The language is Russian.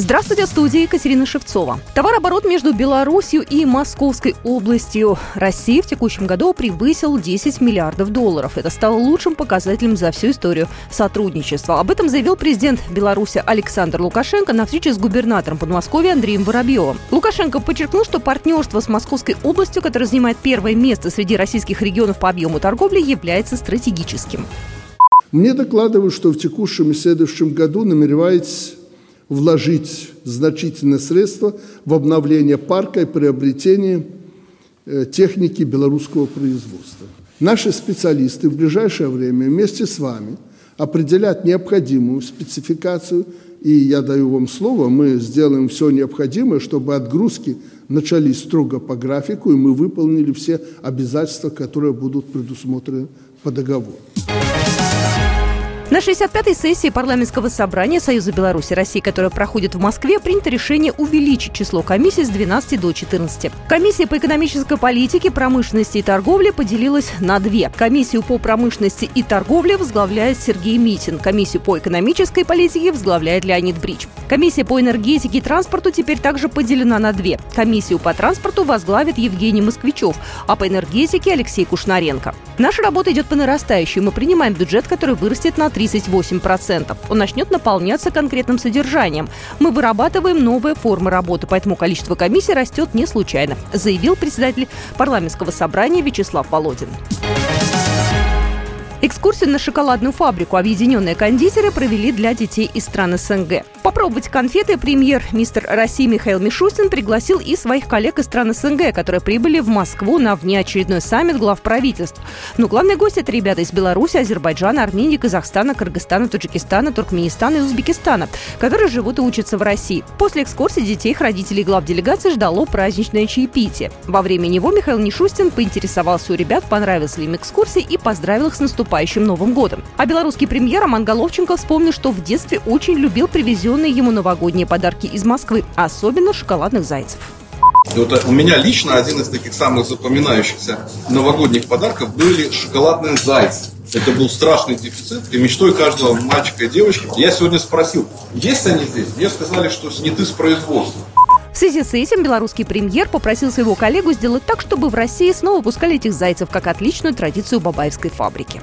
Здравствуйте, в студии Екатерина Шевцова. Товарооборот между Беларусью и Московской областью России в текущем году превысил 10 миллиардов долларов. Это стало лучшим показателем за всю историю сотрудничества. Об этом заявил президент Беларуси Александр Лукашенко на встрече с губернатором Подмосковья Андреем Воробьевым. Лукашенко подчеркнул, что партнерство с Московской областью, которое занимает первое место среди российских регионов по объему торговли, является стратегическим. Мне докладывают, что в текущем и следующем году намеревается вложить значительные средства в обновление парка и приобретение э, техники белорусского производства. Наши специалисты в ближайшее время вместе с вами определят необходимую спецификацию, и я даю вам слово, мы сделаем все необходимое, чтобы отгрузки начались строго по графику, и мы выполнили все обязательства, которые будут предусмотрены по договору. На 65-й сессии парламентского собрания Союза Беларуси России, которая проходит в Москве, принято решение увеличить число комиссий с 12 до 14. Комиссия по экономической политике, промышленности и торговле поделилась на две. Комиссию по промышленности и торговле возглавляет Сергей Митин. Комиссию по экономической политике возглавляет Леонид Брич. Комиссия по энергетике и транспорту теперь также поделена на две. Комиссию по транспорту возглавит Евгений Москвичев, а по энергетике Алексей Кушнаренко. Наша работа идет по нарастающей. Мы принимаем бюджет, который вырастет на 38%. Он начнет наполняться конкретным содержанием. Мы вырабатываем новые формы работы, поэтому количество комиссий растет не случайно, заявил председатель парламентского собрания Вячеслав Володин. Экскурсию на шоколадную фабрику объединенные кондитеры провели для детей из стран СНГ. Попробовать конфеты премьер-мистер России Михаил Мишустин пригласил и своих коллег из стран СНГ, которые прибыли в Москву на внеочередной саммит глав правительств. Но главный гость – это ребята из Беларуси, Азербайджана, Армении, Казахстана, Кыргызстана, Таджикистана, Туркменистана и Узбекистана, которые живут и учатся в России. После экскурсии детей, родителей глав делегации ждало праздничное чаепитие. Во время него Михаил Мишустин поинтересовался у ребят, понравилась ли им экскурсия и поздравил их с наступлением наступающим Новым годом. А белорусский премьер Роман Головченко вспомнил, что в детстве очень любил привезенные ему новогодние подарки из Москвы, особенно шоколадных зайцев. Вот э, у меня лично один из таких самых запоминающихся новогодних подарков были шоколадные зайцы. Это был страшный дефицит и мечтой каждого мальчика и девочки. Я сегодня спросил, есть они здесь? Мне сказали, что сняты с производства. В связи с этим белорусский премьер попросил своего коллегу сделать так, чтобы в России снова пускали этих зайцев как отличную традицию бабаевской фабрики.